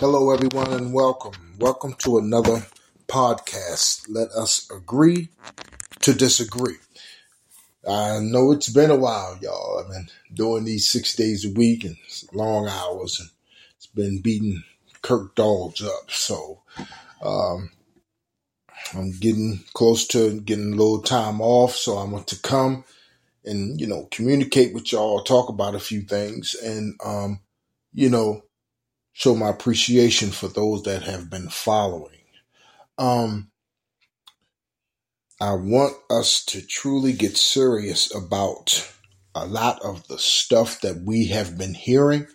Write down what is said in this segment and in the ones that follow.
Hello, everyone, and welcome. Welcome to another podcast. Let us agree to disagree. I know it's been a while, y'all. I've been doing these six days a week and long hours, and it's been beating Kirk dogs up. So um, I'm getting close to getting a little time off, so I want to come and you know communicate with y'all, talk about a few things, and um, you know show my appreciation for those that have been following. Um, I want us to truly get serious about a lot of the stuff that we have been hearing.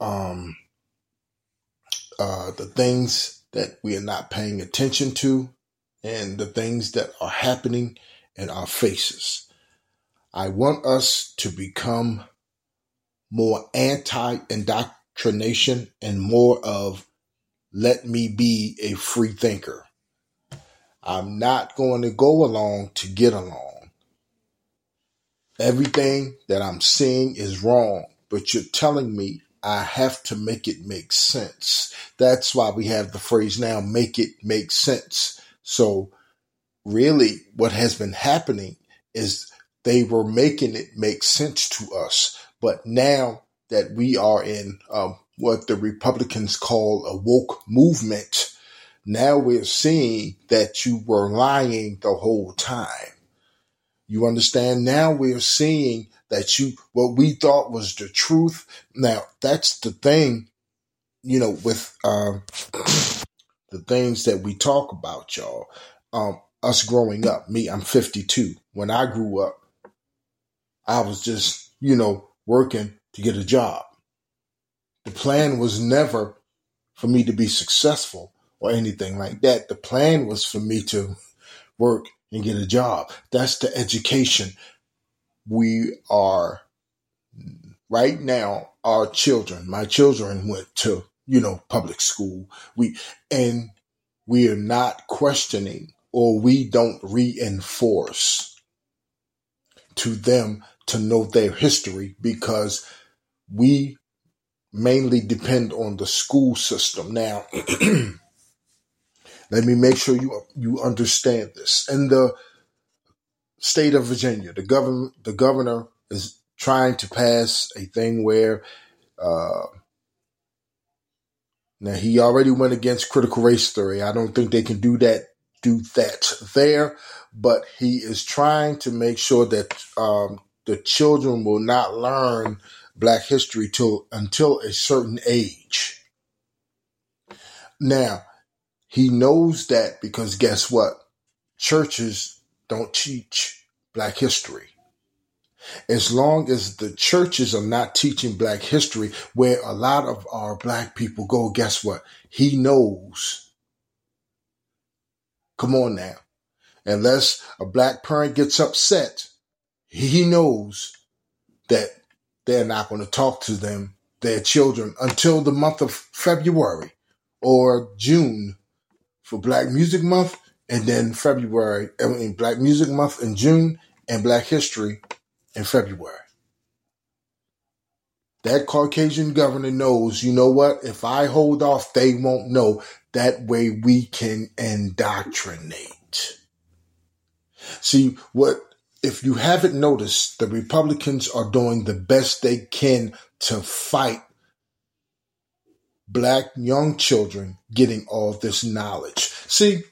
Um, uh, the things that we are not paying attention to, and the things that are happening in our faces. I want us to become more anti indoctrination and more of let me be a free thinker. I'm not going to go along to get along. Everything that I'm seeing is wrong, but you're telling me I have to make it make sense. That's why we have the phrase now, make it make sense. So really what has been happening is they were making it make sense to us, but now that we are in um, what the Republicans call a woke movement. Now we're seeing that you were lying the whole time. You understand? Now we're seeing that you, what we thought was the truth. Now that's the thing, you know, with, um, the things that we talk about, y'all. Um, us growing up, me, I'm 52. When I grew up, I was just, you know, working to get a job. The plan was never for me to be successful or anything like that. The plan was for me to work and get a job. That's the education we are right now. Our children, my children went to, you know, public school. We, and we are not questioning or we don't reinforce to them to know their history because we mainly depend on the school system. Now, let me make sure you you understand this. In the state of Virginia, the governor the governor is trying to pass a thing where uh, now he already went against critical race theory. I don't think they can do that do that there, but he is trying to make sure that um, the children will not learn black history till until a certain age. Now, he knows that because guess what? Churches don't teach black history. As long as the churches are not teaching black history, where a lot of our black people go, guess what? He knows. Come on now. Unless a black parent gets upset, he knows that they're not going to talk to them their children until the month of February or June for Black Music Month, and then February, I mean, Black Music Month in June, and Black History in February. That Caucasian governor knows, you know what? If I hold off, they won't know. That way we can indoctrinate. See, what if you haven't noticed, the Republicans are doing the best they can to fight black young children getting all this knowledge. See,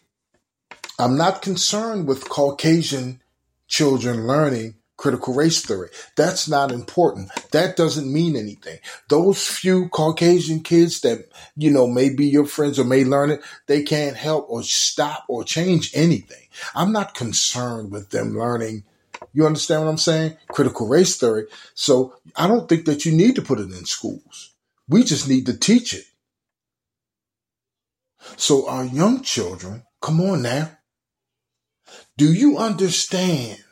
I'm not concerned with Caucasian children learning critical race theory. That's not important. That doesn't mean anything. Those few Caucasian kids that, you know, may be your friends or may learn it, they can't help or stop or change anything. I'm not concerned with them learning you understand what I'm saying? Critical race theory. So I don't think that you need to put it in schools. We just need to teach it. So our young children, come on now. Do you understand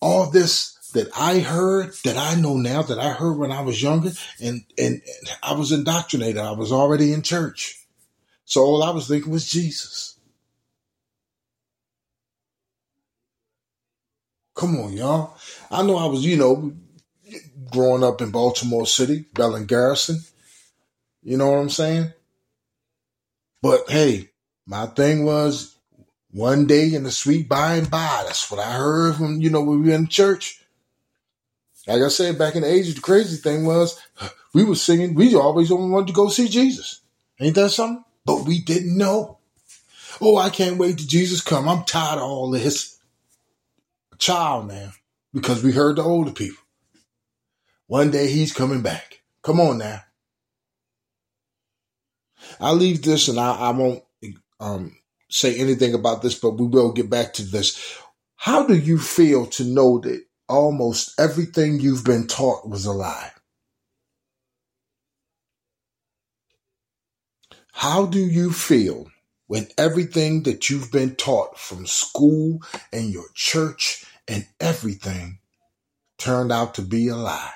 all this that I heard, that I know now, that I heard when I was younger, and, and, and I was indoctrinated. I was already in church. So all I was thinking was Jesus. Come on, y'all. I know I was, you know, growing up in Baltimore City, Bell and Garrison. You know what I'm saying? But hey, my thing was one day in the sweet by and by. That's what I heard from, you know, when we were in church. Like I said, back in the 80s, the crazy thing was we were singing, we always wanted to go see Jesus. Ain't that something? But we didn't know. Oh, I can't wait till Jesus come. I'm tired of all this child now because we heard the older people. One day he's coming back. Come on now. I'll leave this and I, I won't um, say anything about this, but we will get back to this. How do you feel to know that almost everything you've been taught was a lie? How do you feel when everything that you've been taught from school and your church and everything turned out to be a lie.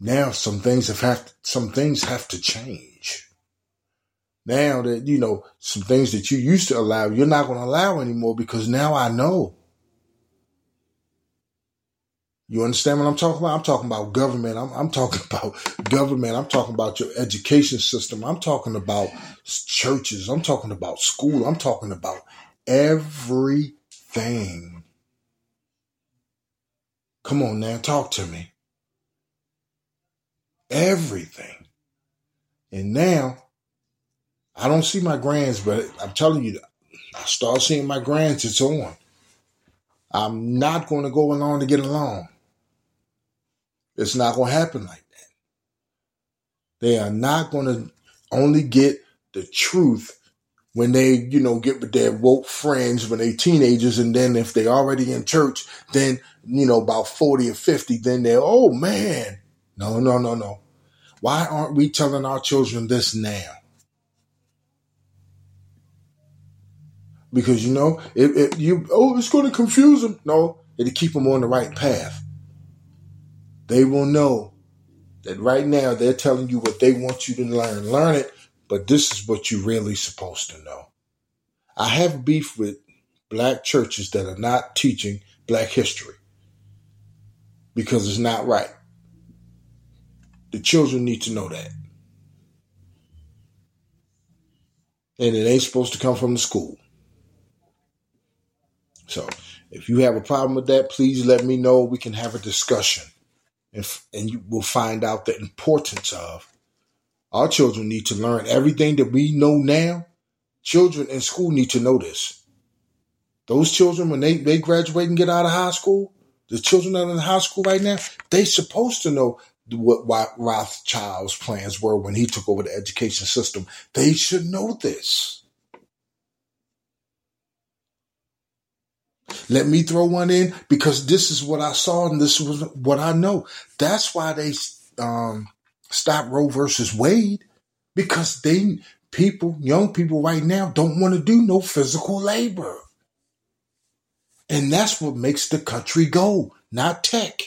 Now some things have, have some things have to change. Now that you know some things that you used to allow, you're not going to allow anymore because now I know. You understand what I'm talking about? I'm talking about government. I'm, I'm talking about government. I'm talking about your education system. I'm talking about churches. I'm talking about school. I'm talking about every thing. Come on now, talk to me. Everything. And now, I don't see my grands, but I'm telling you, I start seeing my grands, it's on. I'm not going to go along to get along. It's not going to happen like that. They are not going to only get the truth when they, you know, get with their woke friends when they teenagers, and then if they already in church, then you know about forty or fifty, then they're oh man, no, no, no, no. Why aren't we telling our children this now? Because you know, if, if you oh, it's going to confuse them. No, it'll keep them on the right path. They will know that right now they're telling you what they want you to learn. Learn it but this is what you're really supposed to know. I have beef with black churches that are not teaching black history because it's not right. The children need to know that. And it ain't supposed to come from the school. So if you have a problem with that, please let me know. We can have a discussion. And, and you will find out the importance of our children need to learn everything that we know now. Children in school need to know this. Those children, when they, they graduate and get out of high school, the children that are in high school right now, they supposed to know what Rothschild's plans were when he took over the education system. They should know this. Let me throw one in because this is what I saw and this was what I know. That's why they um, stop Roe versus Wade because they people, young people right now don't want to do no physical labor. And that's what makes the country go, not tech.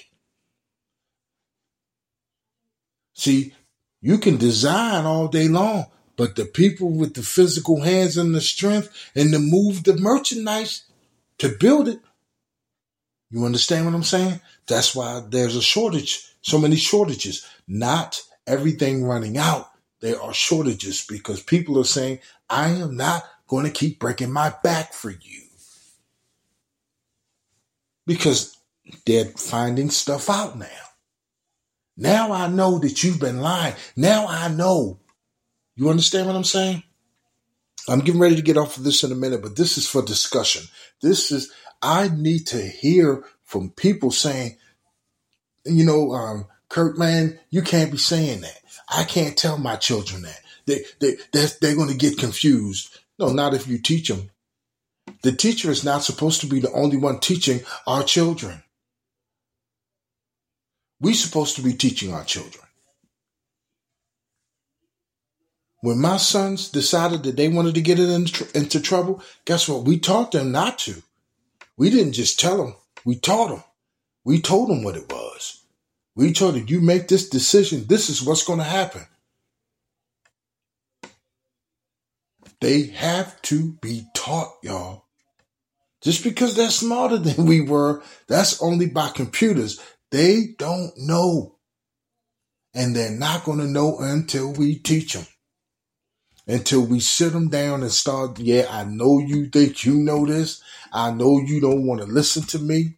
See, you can design all day long, but the people with the physical hands and the strength and to move the merchandise to build it, you understand what I'm saying? That's why there's a shortage, so many shortages. Not everything running out. There are shortages because people are saying, I am not going to keep breaking my back for you. Because they're finding stuff out now. Now I know that you've been lying. Now I know. You understand what I'm saying? I'm getting ready to get off of this in a minute, but this is for discussion. This is, I need to hear from people saying, you know, um, Kurt, man, you can't be saying that. I can't tell my children that. They, they, they're, they're going to get confused. No, not if you teach them. The teacher is not supposed to be the only one teaching our children. We're supposed to be teaching our children. When my sons decided that they wanted to get into, into trouble, guess what? We taught them not to. We didn't just tell them, we taught them. We told them what it was. We told them, you make this decision, this is what's going to happen. They have to be taught, y'all. Just because they're smarter than we were, that's only by computers. They don't know. And they're not going to know until we teach them. Until we sit them down and start, yeah, I know you think you know this. I know you don't want to listen to me.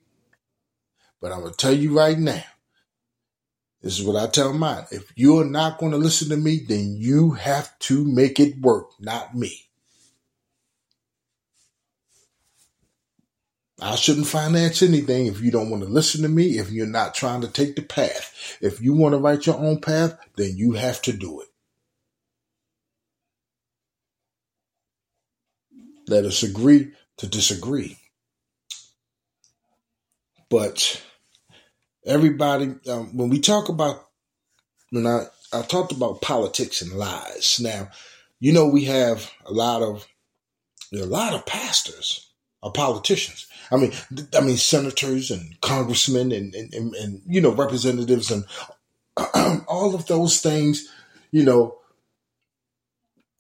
But I'm going to tell you right now. This is what I tell mine. If you're not going to listen to me, then you have to make it work, not me. I shouldn't finance anything if you don't want to listen to me, if you're not trying to take the path. If you want to write your own path, then you have to do it. Let us agree to disagree. But everybody, um, when we talk about, when I, I talked about politics and lies. Now, you know, we have a lot of, a lot of pastors are politicians. I mean, I mean, senators and congressmen and, and, and, and you know, representatives and all of those things, you know,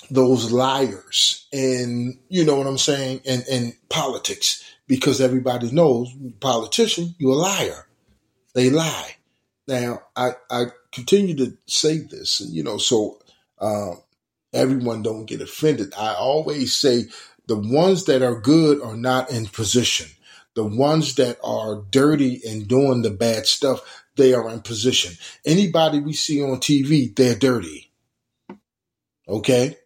those liars and you know what I'm saying and and politics because everybody knows politician you're a liar they lie now I I continue to say this you know so um, everyone don't get offended I always say the ones that are good are not in position the ones that are dirty and doing the bad stuff, they are in position. Anybody we see on TV, they're dirty. Okay?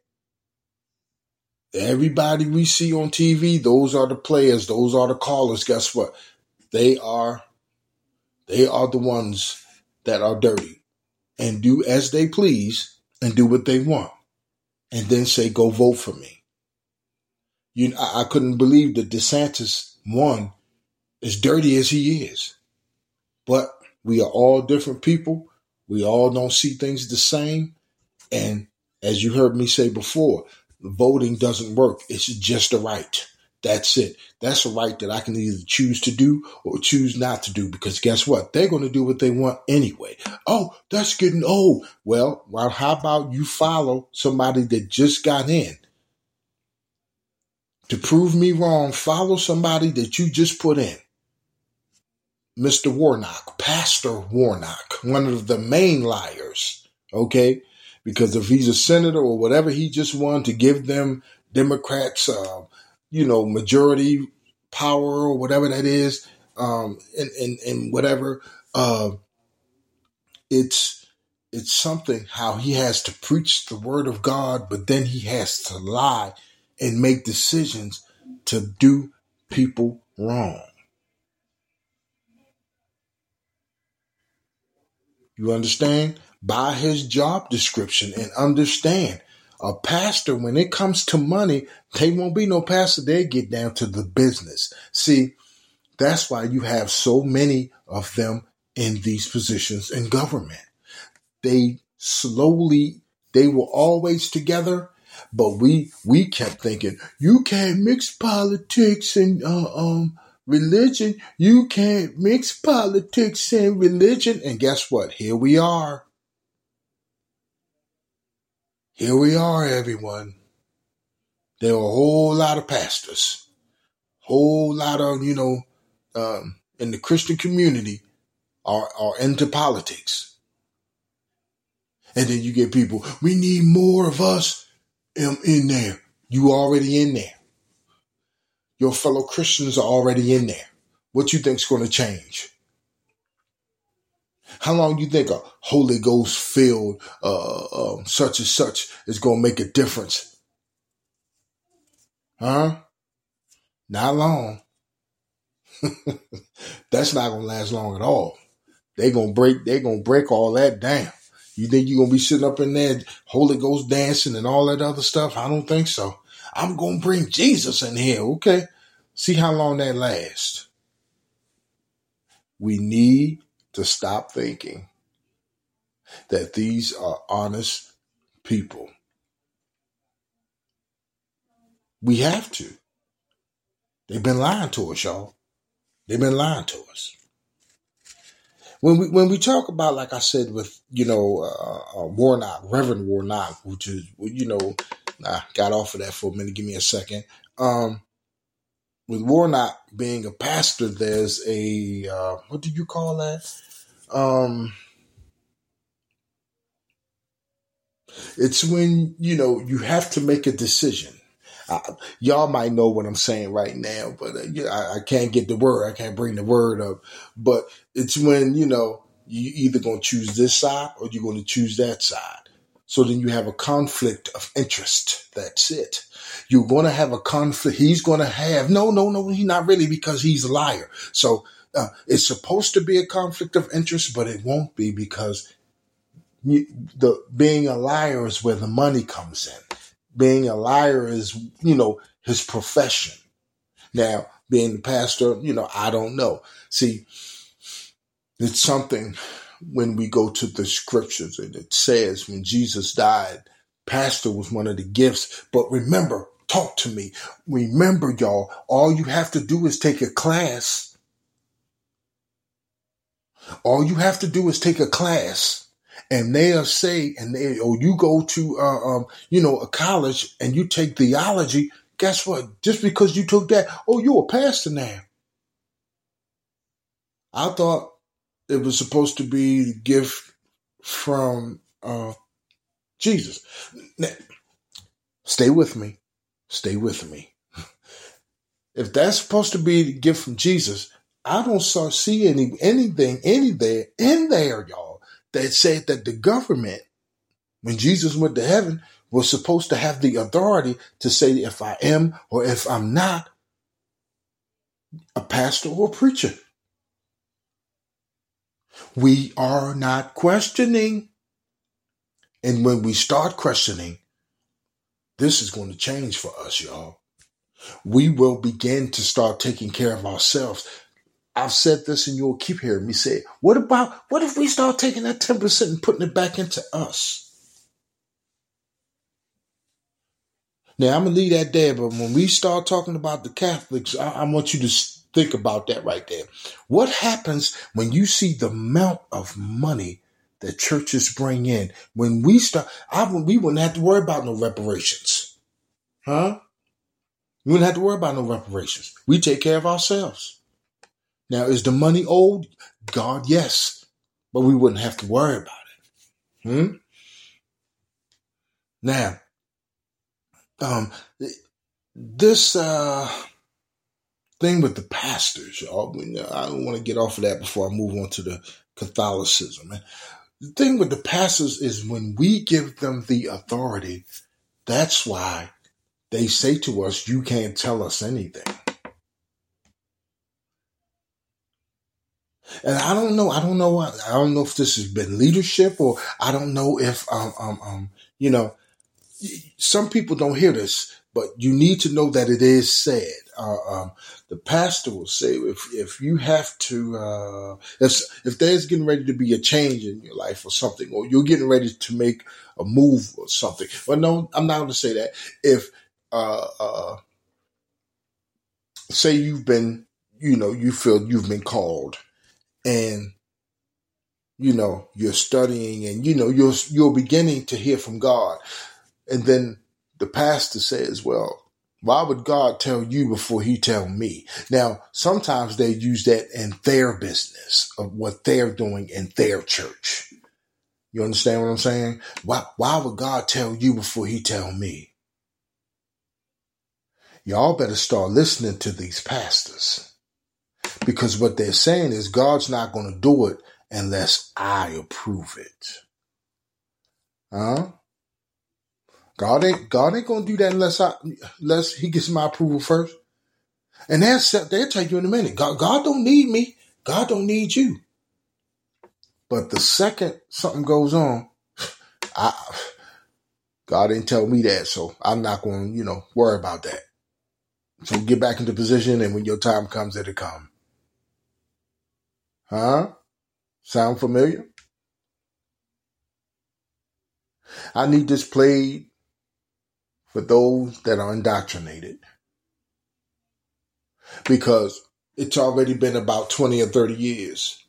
Everybody we see on TV, those are the players, those are the callers. Guess what? They are they are the ones that are dirty and do as they please and do what they want. And then say, go vote for me. You I, I couldn't believe that DeSantis won as dirty as he is. But we are all different people. We all don't see things the same. And as you heard me say before, voting doesn't work. It's just a right. That's it. That's a right that I can either choose to do or choose not to do because guess what? They're going to do what they want anyway. Oh, that's getting old. Well, well, how about you follow somebody that just got in? To prove me wrong, follow somebody that you just put in. Mr. Warnock, Pastor Warnock, one of the main liars, okay? Because if he's a senator or whatever he just won to give them Democrats, uh, you know, majority power or whatever that is, um, and, and, and whatever, uh, it's, it's something how he has to preach the word of God, but then he has to lie and make decisions to do people wrong. You understand? By his job description and understand a pastor, when it comes to money, they won't be no pastor. They get down to the business. See, that's why you have so many of them in these positions in government. They slowly, they were always together, but we, we kept thinking, you can't mix politics and, uh, um, religion. You can't mix politics and religion. And guess what? Here we are. Here we are, everyone. There are a whole lot of pastors, whole lot of, you know, um, in the Christian community are, are into politics. And then you get people, we need more of us in, in there. You already in there. Your fellow Christians are already in there. What you think's going to change? How long do you think a Holy Ghost filled uh, uh, such and such is going to make a difference? Huh? Not long. That's not going to last long at all. They're going to break, they're going to break all that down. You think you're going to be sitting up in there, Holy Ghost dancing and all that other stuff? I don't think so. I'm going to bring Jesus in here. Okay. See how long that lasts. We need to stop thinking that these are honest people. We have to. They've been lying to us, y'all. They've been lying to us. When we when we talk about, like I said, with you know uh, uh, Warnock, Reverend Warnock, which is you know, I got off of that for a minute. Give me a second. Um, with Warnock being a pastor, there's a uh, what do you call that? Um, it's when you know you have to make a decision. Y'all might know what I'm saying right now, but uh, I, I, can't get the word. I can't bring the word up. But it's when you know you either to choose this side or you're to choose that side. So then you have a conflict of interest. That's it. You're going to have a conflict. He's going to have, no, no, no, he's not really because he's a liar. So uh, it's supposed to be a conflict of interest, but it won't be because you, the being a liar is where the money comes in. Being a liar is, you know, his profession. Now, being the pastor, you know, I don't know. See, it's something when we go to the scriptures and it says when Jesus died, pastor was one of the gifts. But remember, talk to me. Remember, y'all, all you have to do is take a class. All you have to do is take a class and they'll say, and they, or you go to, uh, um, you know, a college and you take theology. Guess what? Just because you took that, oh, you're a pastor now. I thought it was supposed to be the gift from uh, Jesus. Now, stay with me. Stay with me. If that's supposed to be the gift from Jesus, I don't see any anything any there in there, y'all, that said that the government, when Jesus went to heaven, was supposed to have the authority to say if I am or if I'm not a pastor or a preacher. We are not questioning. And when we start questioning, this is going to change for us, y'all. We will begin to start taking care of ourselves. I've said this and you'll keep hearing me say, what about, what if we start taking that 10% and putting it back into us? Now I'm gonna leave that there, but when we start talking about the Catholics, I, I want you to think about that right there. What happens when you see the amount of money that churches bring in? When we start, I, we wouldn't have to worry about no reparations. Huh? We wouldn't have to worry about no reparations. We take care of ourselves. Now, is the money old? God, yes. But we wouldn't have to worry about it. Hmm? Now, um, this, uh, thing with the pastors, y'all. I don't want to get off of that before I move on to the Catholicism. The thing with the pastors is when we give them the authority, that's why they say to us, you can't tell us anything. And I don't know. I don't know. I don't know if this has been leadership or I don't know if, um, um, um, you know, some people don't hear this, but you need to know that it is said. Uh, um, the pastor will say, if if you have to, uh, if if there's getting ready to be a change in your life or something, or you're getting ready to make a move or something. Well, no, I'm not going to say that. If uh, uh, say you've been, you know, you feel you've been called, and you know you're studying, and you know you're you're beginning to hear from God And then the pastor says, well, why would God tell you before he tell me? Now, sometimes they use that in their business of what they're doing in their church. You understand what I'm saying? Why, why would God tell you before he tell me? Y'all better start listening to these pastors because what they're saying is God's not going to do it unless I approve it. Huh? God ain't God ain't gonna do that unless I unless He gets my approval first. And they'll they'll tell you in a minute. God God don't need me. God don't need you. But the second something goes on, I God didn't tell me that, so I'm not to, you know, worry about that. So get back into position, and when your time comes, it'll come. Huh? Sound familiar? I need this played for those that are indoctrinated. Because it's already been about 20 or 30 years.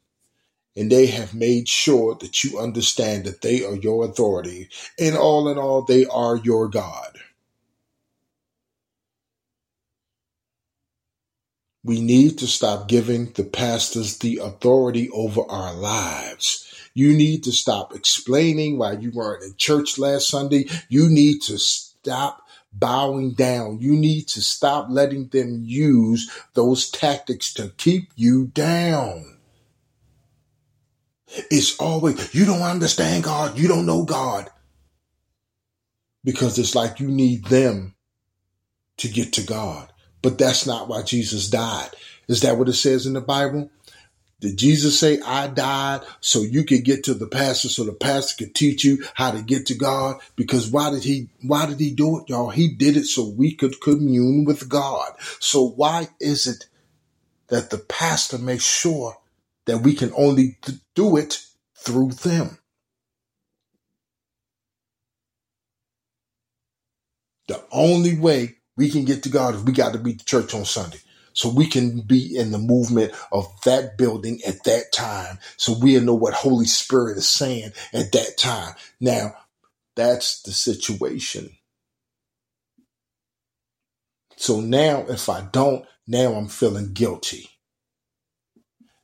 And they have made sure that you understand that they are your authority. And all in all, they are your God. We need to stop giving the pastors the authority over our lives. You need to stop explaining why you weren't in church last Sunday. You need to stop bowing down. You need to stop letting them use those tactics to keep you down. It's always, you don't understand God. You don't know God. Because it's like you need them to get to God. But that's not why Jesus died. Is that what it says in the Bible? Did Jesus say, I died so you could get to the pastor, so the pastor could teach you how to get to God? Because why did he, why did he do it, y'all? He did it so we could commune with God. So why is it that the pastor makes sure that we can only do it through them? The only way we can get to God is we got to be the church on Sunday so we can be in the movement of that building at that time. So we know what holy spirit is saying at that time. Now that's the situation. So now if i don't now i'm feeling guilty.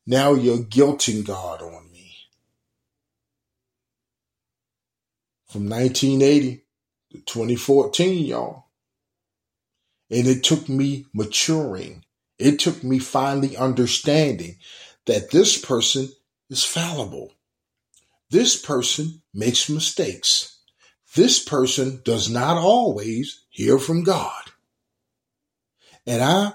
Now you're guilting god on me. From 1980 to 2014 y'all. And it took me maturing it took me finally understanding that this person is fallible. This person makes mistakes. This person does not always hear from God. And I,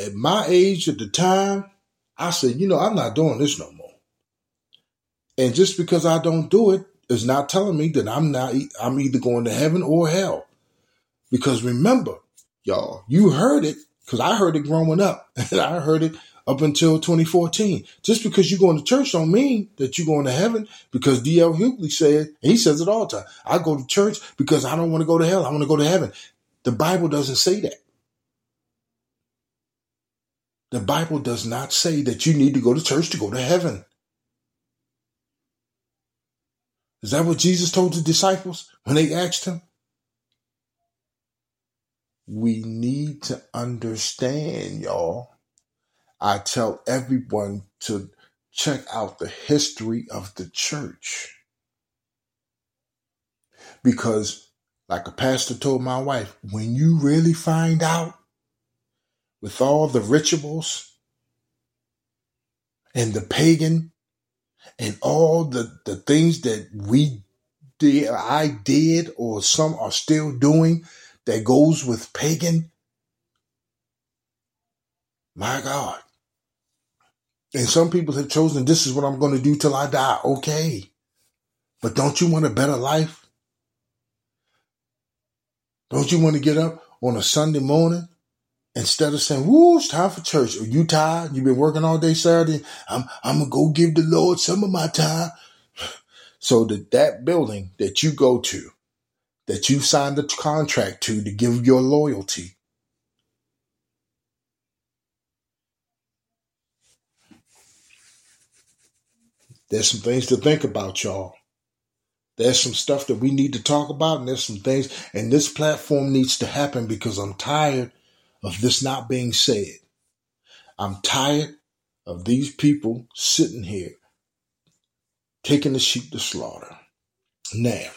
at my age at the time, I said, you know, I'm not doing this no more. And just because I don't do it is not telling me that I'm not, I'm either going to heaven or hell. Because remember, y'all, you heard it because I heard it growing up I heard it up until 2014. Just because you're going to church don't mean that you're going to heaven because D.L. Hughley said, and he says it all the time, I go to church because I don't want to go to hell. I want to go to heaven. The Bible doesn't say that. The Bible does not say that you need to go to church to go to heaven. Is that what Jesus told the disciples when they asked him? We need to understand, y'all. I tell everyone to check out the history of the church. Because, like a pastor told my wife, when you really find out with all the rituals and the pagan and all the, the things that we did, I did, or some are still doing that goes with pagan. My God. And some people have chosen this is what I'm going to do till I die. Okay. But don't you want a better life? Don't you want to get up on a Sunday morning instead of saying, woo, it's time for church. Are you tired? You've been working all day Saturday. I'm, I'm to go give the Lord some of my time. So that that building that you go to that you've signed the contract to to give your loyalty. There's some things to think about, y'all. There's some stuff that we need to talk about, and there's some things, and this platform needs to happen because I'm tired of this not being said. I'm tired of these people sitting here taking the sheep to slaughter. Now,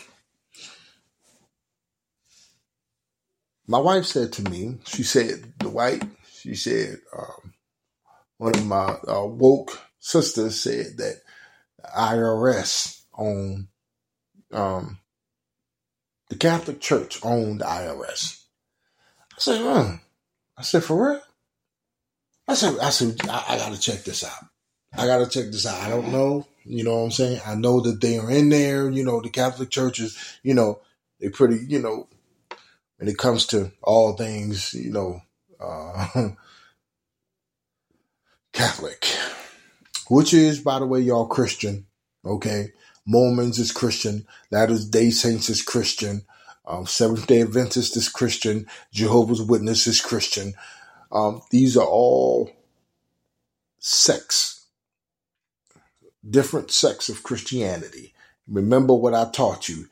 my wife said to me, she said, the white, she said, um, one of my uh, woke sisters said that IRS owned, um, the Catholic Church owned IRS. I said, hmm. I said, for real? I said, I said, I, I gotta check this out. I gotta check this out. I don't know. You know what I'm saying? I know that they are in there. You know, the Catholic Church is, you know, they pretty, you know, when it comes to all things, you know, uh, Catholic, which is, by the way, y'all Christian. Okay. Mormons is Christian. Latter Day Saints is Christian. Um, Seventh day Adventist is Christian. Jehovah's Witness is Christian. Um, these are all sects, different sects of Christianity. Remember what I taught you.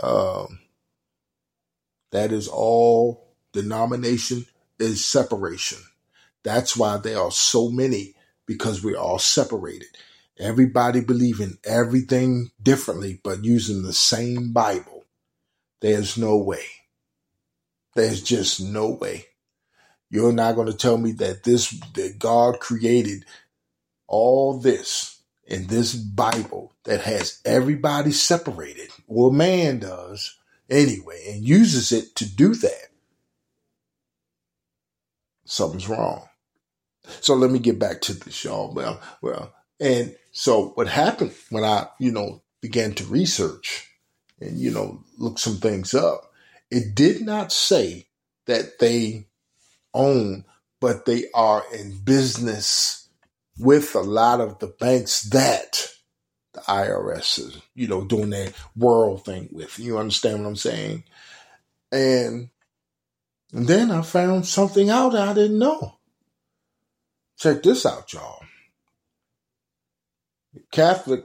Um, that is all denomination is separation. That's why there are so many because we're all separated. Everybody believing everything differently, but using the same Bible. There's no way. There's just no way. You're not going to tell me that this, that God created all this in this Bible that has everybody separated. Well, man does anyway and uses it to do that. Something's wrong. So let me get back to this, y'all. Well, well, and so what happened when I, you know, began to research and, you know, look some things up, it did not say that they own, but they are in business with a lot of the banks that the IRS is, you know, doing their world thing with. You understand what I'm saying? And, and then I found something out I didn't know. Check this out, y'all. The Catholic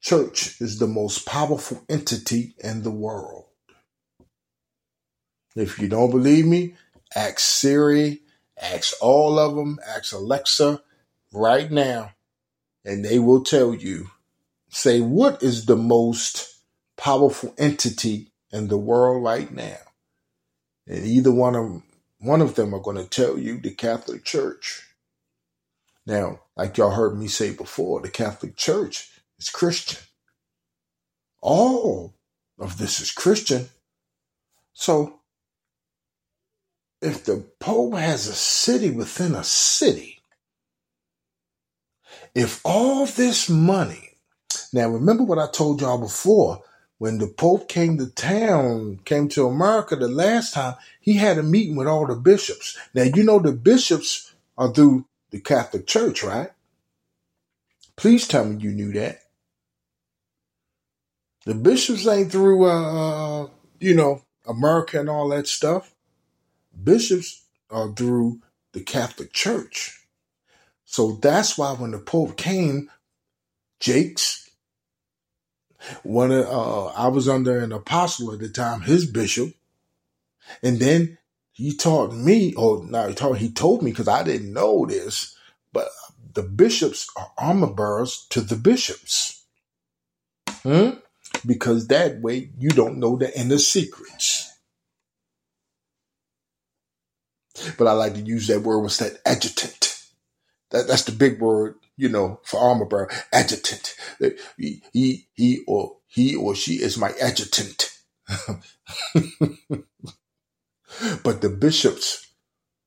Church is the most powerful entity in the world. If you don't believe me, ask Siri, ask all of them, ask Alexa right now, and they will tell you. Say, what is the most powerful entity in the world right now? And either one of one of them are going to tell you the Catholic Church. Now, like y'all heard me say before, the Catholic Church is Christian. All of this is Christian. So if the Pope has a city within a city, if all this money, now remember what I told y'all before, when the Pope came to town, came to America the last time, he had a meeting with all the bishops. Now, you know, the bishops are through the Catholic Church, right? Please tell me you knew that. The bishops ain't through, uh, uh you know, America and all that stuff bishops are through the Catholic Church. So that's why when the Pope came, Jakes, one of, uh, I was under an apostle at the time, his bishop, and then he taught me, or now he taught, he told me because I didn't know this, but the bishops are armor bearers to the bishops. Hmm? Because that way you don't know the inner secrets. but I like to use that word What's that adjutant. That, that's the big word, you know, for armor bearer, adjutant. He, he, he or he or she is my adjutant. but the bishops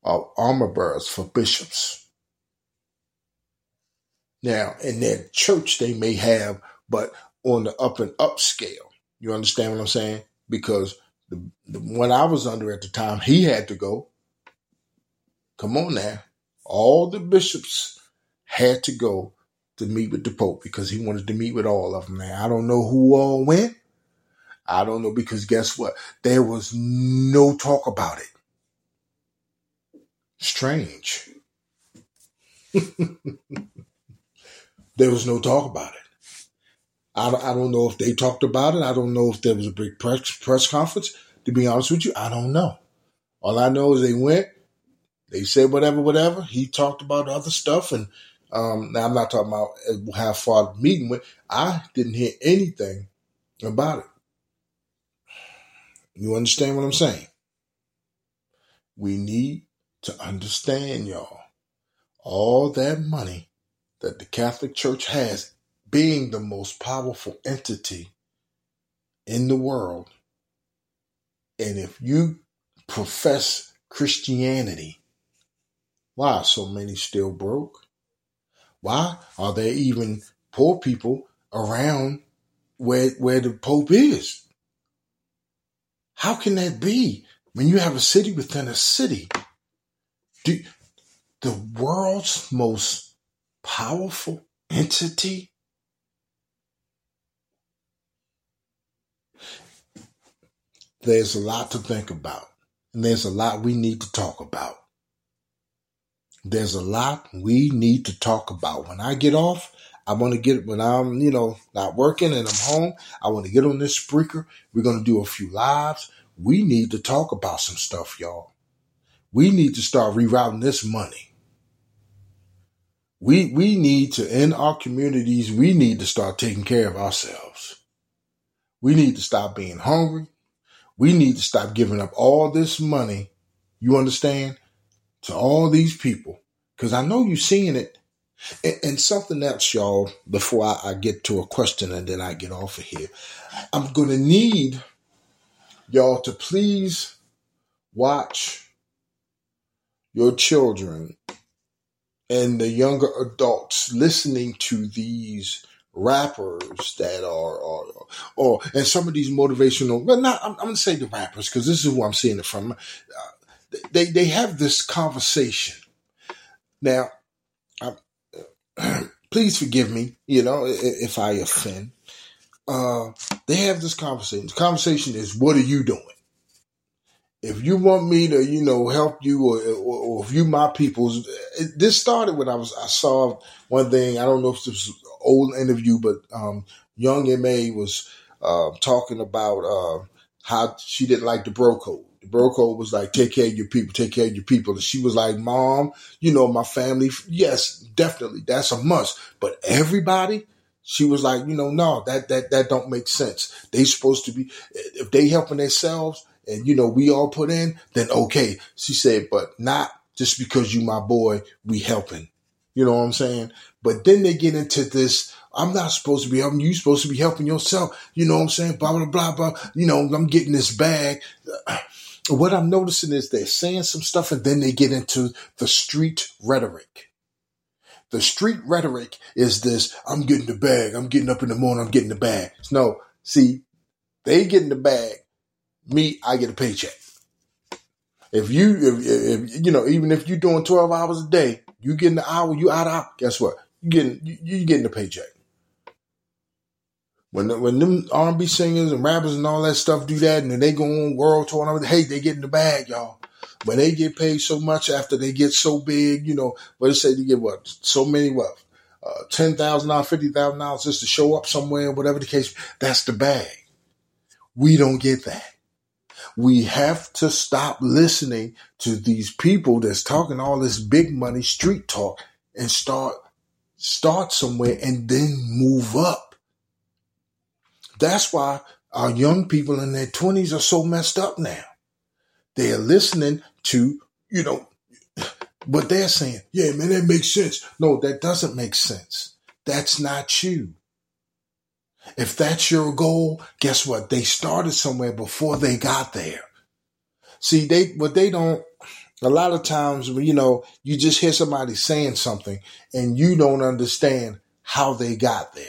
are armor bearers for bishops. Now, in their church, they may have, but on the up and up scale. You understand what I'm saying? Because the, the one I was under at the time, he had to go. Come on now. All the bishops had to go to meet with the Pope because he wanted to meet with all of them. Now, I don't know who all went. I don't know because guess what? There was no talk about it. Strange. there was no talk about it. I, I don't know if they talked about it. I don't know if there was a big press, press conference. To be honest with you, I don't know. All I know is they went, they said whatever, whatever. He talked about other stuff, and um, now I'm not talking about how far the meeting went. I didn't hear anything about it. You understand what I'm saying? We need to understand, y'all, all that money that the Catholic Church has, being the most powerful entity in the world. And if you profess Christianity, why are so many still broke? Why are there even poor people around where where the Pope is? How can that be when you have a city within a city? Do, the world's most powerful entity there's a lot to think about and there's a lot we need to talk about there's a lot we need to talk about when i get off I want to get when I'm, you know, not working and I'm home. I want to get on this Spreaker. We're going to do a few lives. We need to talk about some stuff, y'all. We need to start rerouting this money. We we need to in our communities. We need to start taking care of ourselves. We need to stop being hungry. We need to stop giving up all this money. You understand? To all these people, because I know you're seeing it and, and something else, y'all, before I, I get to a question and then I get off of here. I'm going to need y'all to please watch your children and the younger adults listening to these rappers that are, are, or, and some of these motivational, well, not, I'm, I'm going to say the rappers because this is who I'm seeing it from. Uh, they, they have this conversation. Now, please forgive me, you know, if I offend. Uh, they have this conversation. The conversation is, what are you doing? If you want me to, you know, help you or, or, or if you my people's, this started when I was, I saw one thing, I don't know if this was an old interview, but, um, young MA was, uh, talking about, uh, how she didn't like the bro code. The bro code was like, take care of your people, take care of your people. And she was like, mom, you know, my family. Yes, definitely. That's a must. But everybody, she was like, you know, no, that, that, that don't make sense. They supposed to be, if they helping themselves and, you know, we all put in, then okay. She said, but not just because you my boy, we helping. You know what I'm saying? But then they get into this, I'm not supposed to be helping you. supposed to be helping yourself. You know what I'm saying? Blah, blah, blah, blah. You know, I'm getting this bag what I'm noticing is they're saying some stuff and then they get into the street rhetoric. The street rhetoric is this, I'm getting the bag. I'm getting up in the morning. I'm getting the bag. No, see, they get in the bag. Me, I get a paycheck. If you, if, if you know, even if you're doing 12 hours a day, you getting the hour, you out out. Guess what? You getting, you, you getting a paycheck. When when them R&B singers and rappers and all that stuff do that, and then they go on world tour and everything, hey, they get in the bag, y'all. When they get paid so much after they get so big, you know, what they say they get what so many what uh, ten thousand dollars, fifty thousand dollars just to show up somewhere, whatever the case. That's the bag. We don't get that. We have to stop listening to these people that's talking all this big money street talk and start start somewhere and then move up. That's why our young people in their 20s are so messed up now. They're listening to, you know, what they're saying. Yeah, man, that makes sense. No, that doesn't make sense. That's not you. If that's your goal, guess what? They started somewhere before they got there. See, they, what they don't, a lot of times, you know, you just hear somebody saying something and you don't understand how they got there.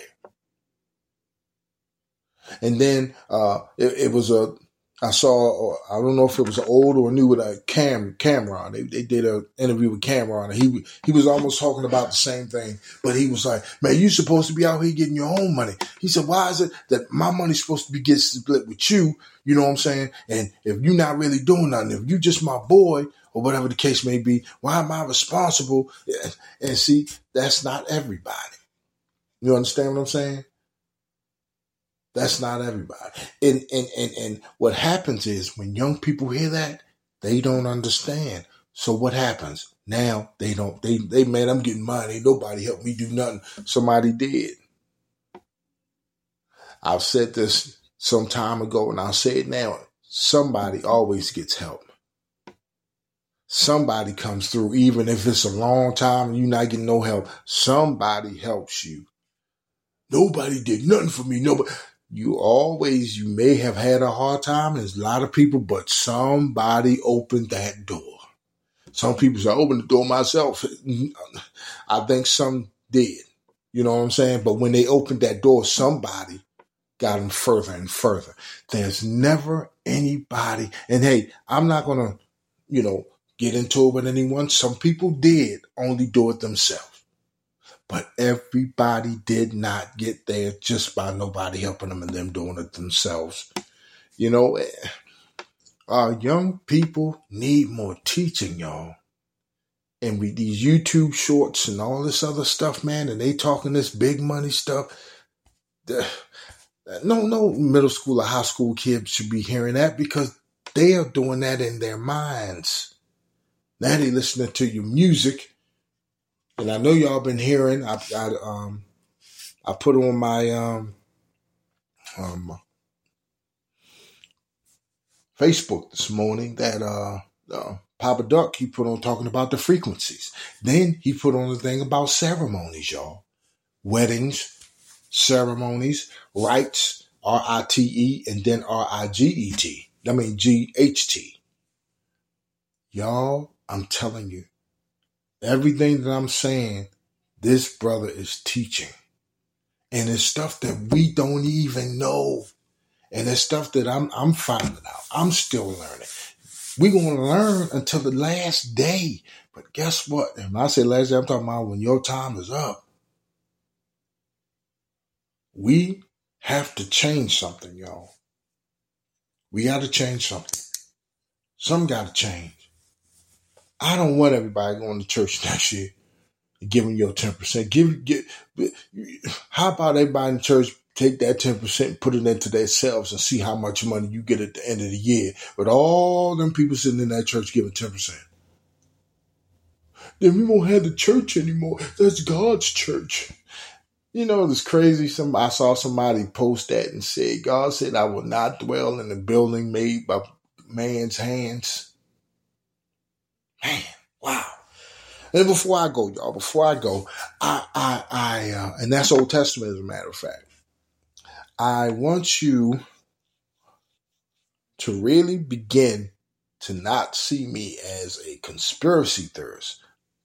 And then uh, it, it, was a I saw I don't know if it was old or new with a Cam Cam'ron. They, they did an interview with Cam'ron, and he he was almost talking about the same thing, but he was like, "Man, you supposed to be out here getting your own money." He said, "Why is it that my money's supposed to be getting split with you?" You know what I'm saying? And if you're not really doing nothing, if you're just my boy or whatever the case may be, why am I responsible? And see, that's not everybody. You understand what I'm saying? That's not everybody. And, and, and, and what happens is when young people hear that, they don't understand. So what happens? Now they don't, they, they, man, I'm getting mine. Ain't nobody help me do nothing. Somebody did. I've said this some time ago and I'll say it now. Somebody always gets help. Somebody comes through, even if it's a long time and you're not getting no help. Somebody helps you. Nobody did nothing for me. Nobody you always you may have had a hard time there's a lot of people but somebody opened that door. Some people say i opened the door myself. I think some did you know what i'm saying? But when they opened that door somebody got them further and further. There's never anybody and hey i'm not gonna you know get into it with anyone. Some people did only do it themselves but everybody did not get there just by nobody helping them and them doing it themselves. You know, eh, our young people need more teaching, y'all. And with these YouTube shorts and all this other stuff, man, and they talking this big money stuff. No, no middle school or high school kids should be hearing that because they are doing that in their minds. Now they listening to your music and I know y'all been hearing. I, I um I put on my um um Facebook this morning that uh, uh Papa Duck he put on talking about the frequencies. Then he put on the thing about ceremonies, y'all. Weddings, ceremonies, rites, R I T E, and then R I G E T. I mean G H T. Y'all, I'm telling you, Everything that I'm saying, this brother is teaching. And it's stuff that we don't even know. And it's stuff that I'm I'm finding out. I'm still learning. We're gonna learn until the last day. But guess what? And when I say last day, I'm talking about when your time is up. We have to change something, y'all. We got to change something. Some got to change. I don't want everybody going to church next year giving your 10%. Give, get, how about everybody in church take that 10% and put it into themselves and see how much money you get at the end of the year with all them people sitting in that church giving 10%. Then we won't have the church anymore. That's God's church. You know, it's crazy. Some I saw somebody post that and said, God said, I will not dwell in a building made by man's hands. Man, wow. And before I go, y'all, before I go, I, I, I, uh, and that's Old Testament as a matter of fact. I want you to really begin to not see me as a conspiracy theorist,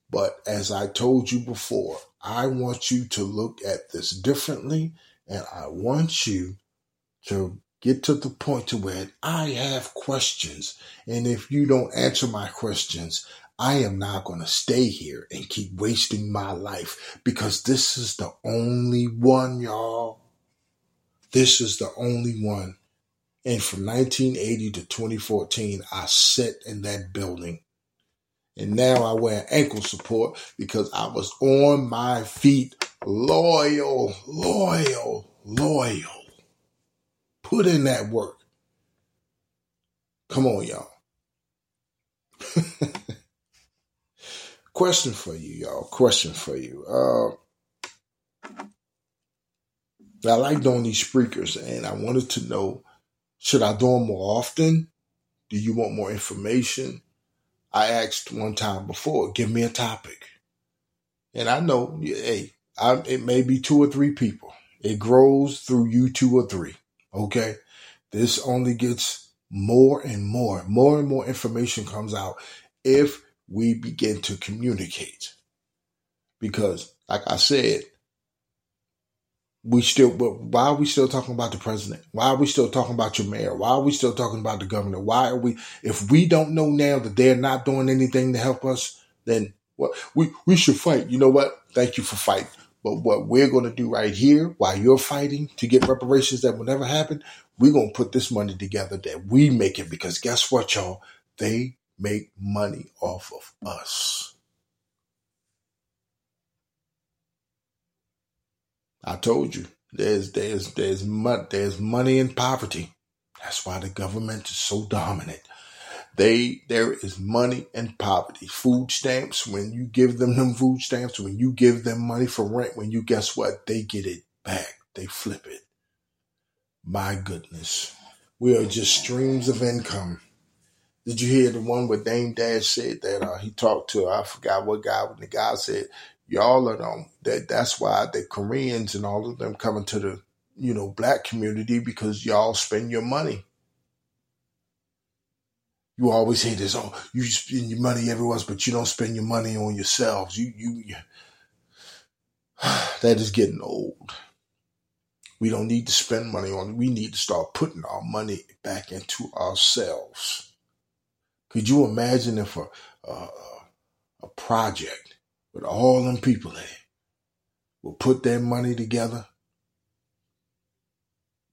but as I told you before, I want you to look at this differently, and I want you to get to the point to where I have questions. And if you don't answer my questions, I am not going to stay here and keep wasting my life because this is the only one, y'all. This is the only one. And from 1980 to 2014, I sat in that building. And now I wear ankle support because I was on my feet, loyal, loyal, loyal. Put in that work. Come on, y'all. Question for you, y'all. Question for you. Uh, I like doing these speakers, and I wanted to know should I do them more often? Do you want more information? I asked one time before, give me a topic. And I know, hey, I, it may be two or three people. It grows through you two or three. Okay. This only gets more and more, more and more information comes out if we begin to communicate. Because, like I said, we still, but why are we still talking about the president? Why are we still talking about your mayor? Why are we still talking about the governor? Why are we, if we don't know now that they're not doing anything to help us, then what we, we should fight. You know what? Thank you for fighting. But what we're going to do right here while you're fighting to get reparations that will never happen, we're going to put this money together that we make it because guess what, y'all? They make money off of us. I told you, There's there's there's there's money in poverty. That's why the government is so dominant. They there is money in poverty. Food stamps. When you give them them food stamps, when you give them money for rent, when you guess what, they get it back. They flip it. My goodness, we are just streams of income. Did you hear the one where Dame Dash said that uh, he talked to I forgot what guy when the guy said y'all are them that that's why the Koreans and all of them coming to the you know black community because y'all spend your money. You always hear this, oh, you spend your money everywhere, but you don't spend your money on yourselves. You you, you that is getting old. We don't need to spend money on it. We need to start putting our money back into ourselves. Could you imagine if a, a, a project with all them people in it will put their money together?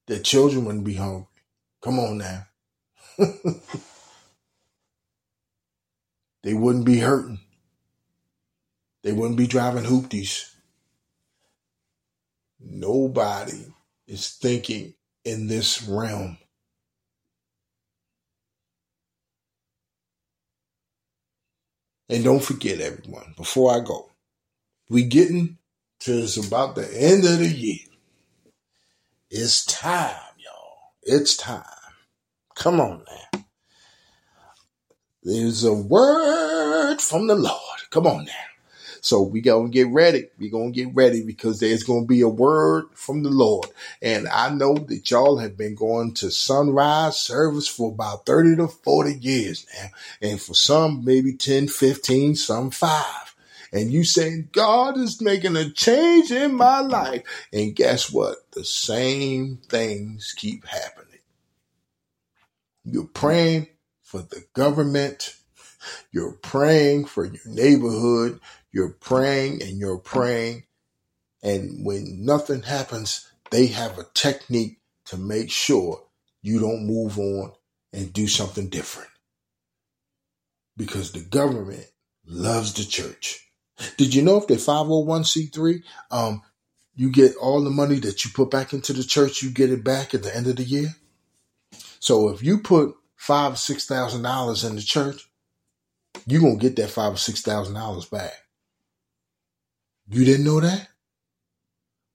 Their children wouldn't be hungry. Come on now. they wouldn't be hurting. They wouldn't be driving hoopties. Nobody is thinking in this realm. And don't forget, everyone, before I go, we getting to about the end of the year. It's time, y'all. It's time. Come on now. There's a word from the Lord. Come on now. So we gonna get ready. We gonna get ready because there's gonna be a word from the Lord. And I know that y'all have been going to sunrise service for about 30 to 40 years now. And for some, maybe 10, 15, some five. And you saying God is making a change in my life. And guess what? The same things keep happening. You're praying for the government. You're praying for your neighborhood. You're praying and you're praying. And when nothing happens, they have a technique to make sure you don't move on and do something different. Because the government loves the church. Did you know if they're 501c3, um, you get all the money that you put back into the church, you get it back at the end of the year? So if you put five, or six thousand dollars in the church, you're gonna get that five or six thousand dollars back. You didn't know that?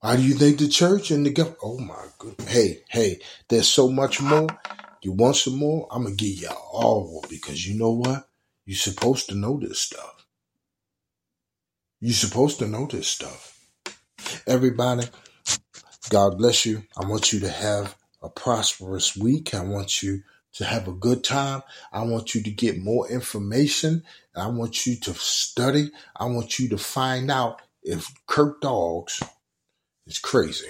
Why do you think the church and the government? Oh my goodness. Hey, hey, there's so much more. You want some more? I'm to give y'all all because you know what? You're supposed to know this stuff. You're supposed to know this stuff. Everybody, God bless you. I want you to have a prosperous week. I want you to have a good time. I want you to get more information. I want you to study. I want you to find out if Kirk Dogs is crazy,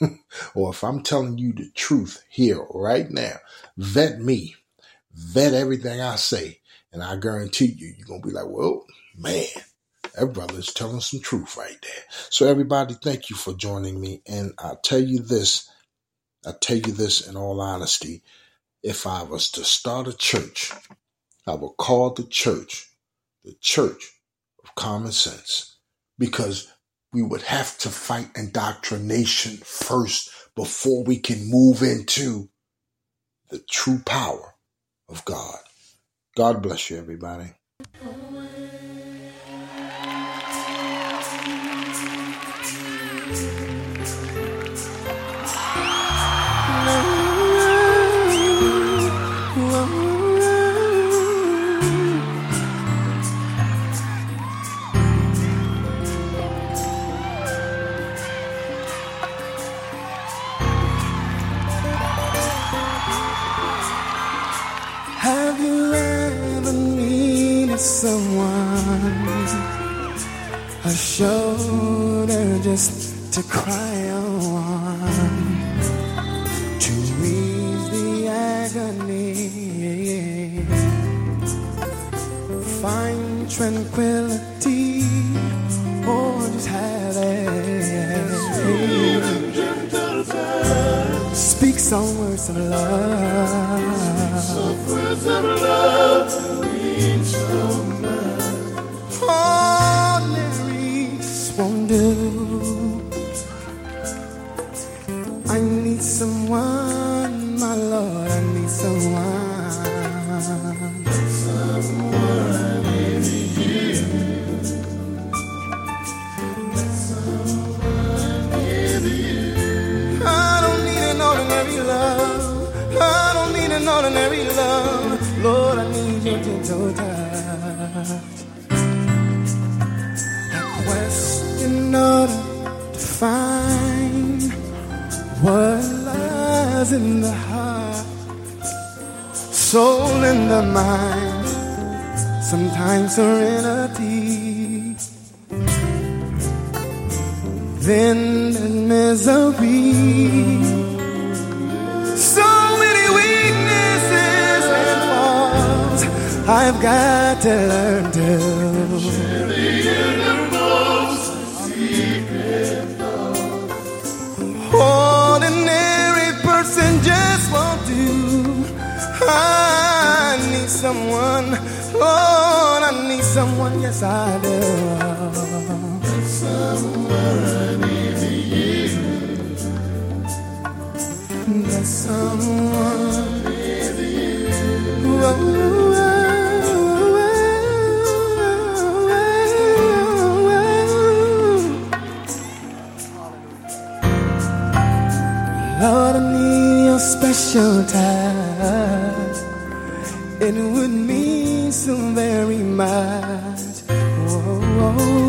or if I'm telling you the truth here right now, vet me, vet everything I say, and I guarantee you, you're gonna be like, well, man, that brother is telling some truth right there. So everybody, thank you for joining me, and I'll tell you this, I tell you this in all honesty, if I was to start a church, I would call the church the Church of Common Sense because we would have to fight indoctrination first before we can move into the true power of God. God bless you, everybody. A shoulder just to cry on, to ease the agony, find tranquility, or just have it. Speak some words of love. I need someone, my Lord, I need someone. A quest in order to find what lies in the heart, soul in the mind, sometimes serenity. Then the misery. I've got to learn to. Ordinary person just won't do. I need someone, Lord, I need someone, yes I do. There's someone with you. Lord, your special touch. It would mean so very much. They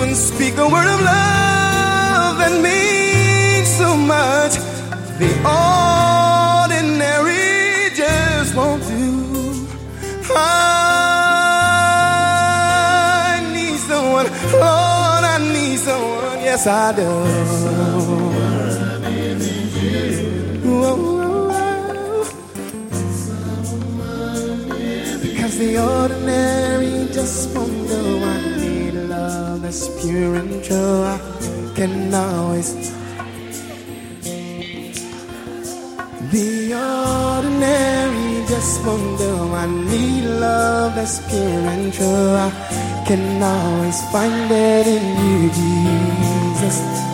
that would speak a word of love that means so much. The ordinary just won't do. I need someone, Lord, I need someone, yes I do. Whoa. Because the ordinary that's pure and. I can always. The ordinary just won't do. I need love that's pure and true. I can always find it in you, Jesus.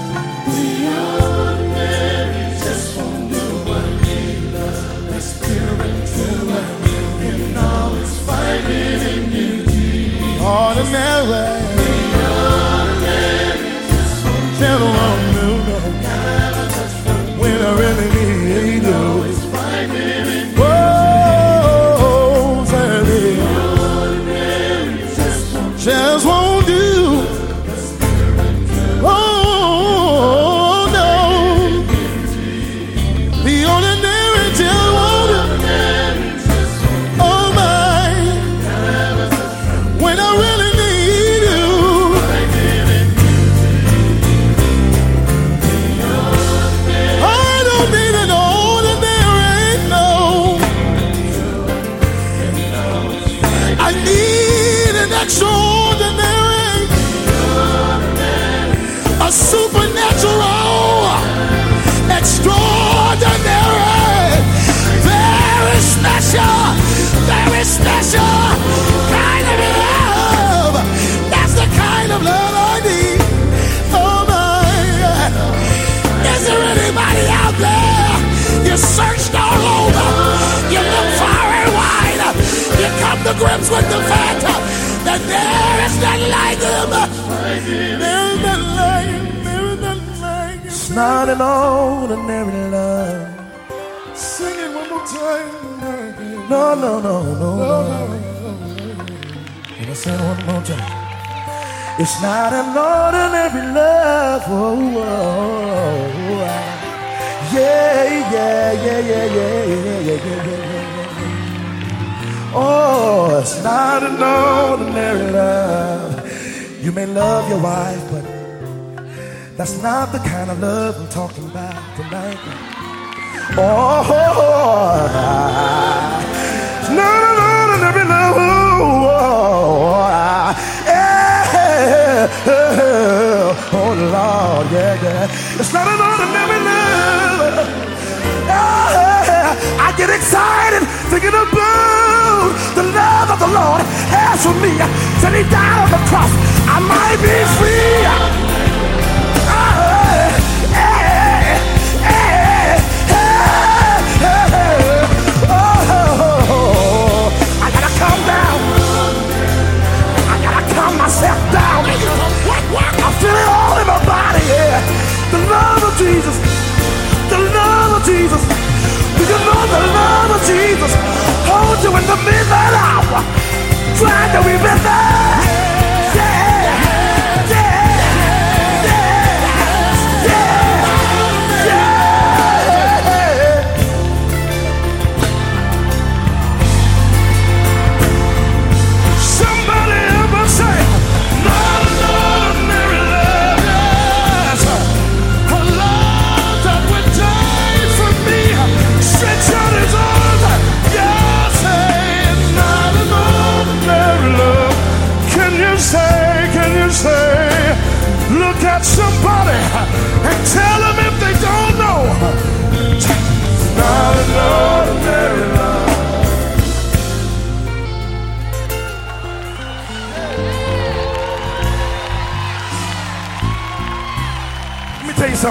It's not an ordinary love. Oh, oh, oh. oh. Yeah, yeah, yeah, yeah, yeah, yeah, yeah, yeah, yeah, yeah. Oh, it's not an ordinary love. You may love your wife, but that's not the kind of love I'm talking about tonight. Oh, it's not an ordinary love. It's not an ordinary love. Yeah, I get excited thinking about the love of the Lord has for me. Till He died on the cross, I might be free. Jesus. The love of Jesus. Do you know the love of Jesus? Hold you in the midnight hour. Trying to remember.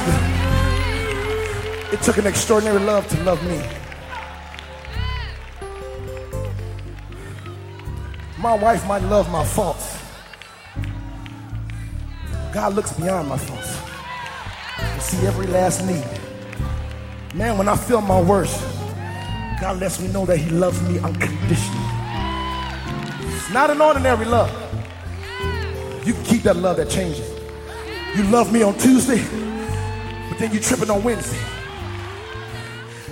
Something. It took an extraordinary love to love me. My wife might love my faults. God looks beyond my faults and see every last need. Man, when I feel my worst, God lets me know that He loves me unconditionally. It's not an ordinary love. You can keep that love that changes. You love me on Tuesday, but then you tripping on Wednesday.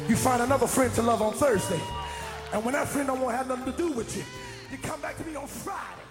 You find another friend to love on Thursday. And when that friend don't want to have nothing to do with you, you come back to me on Friday.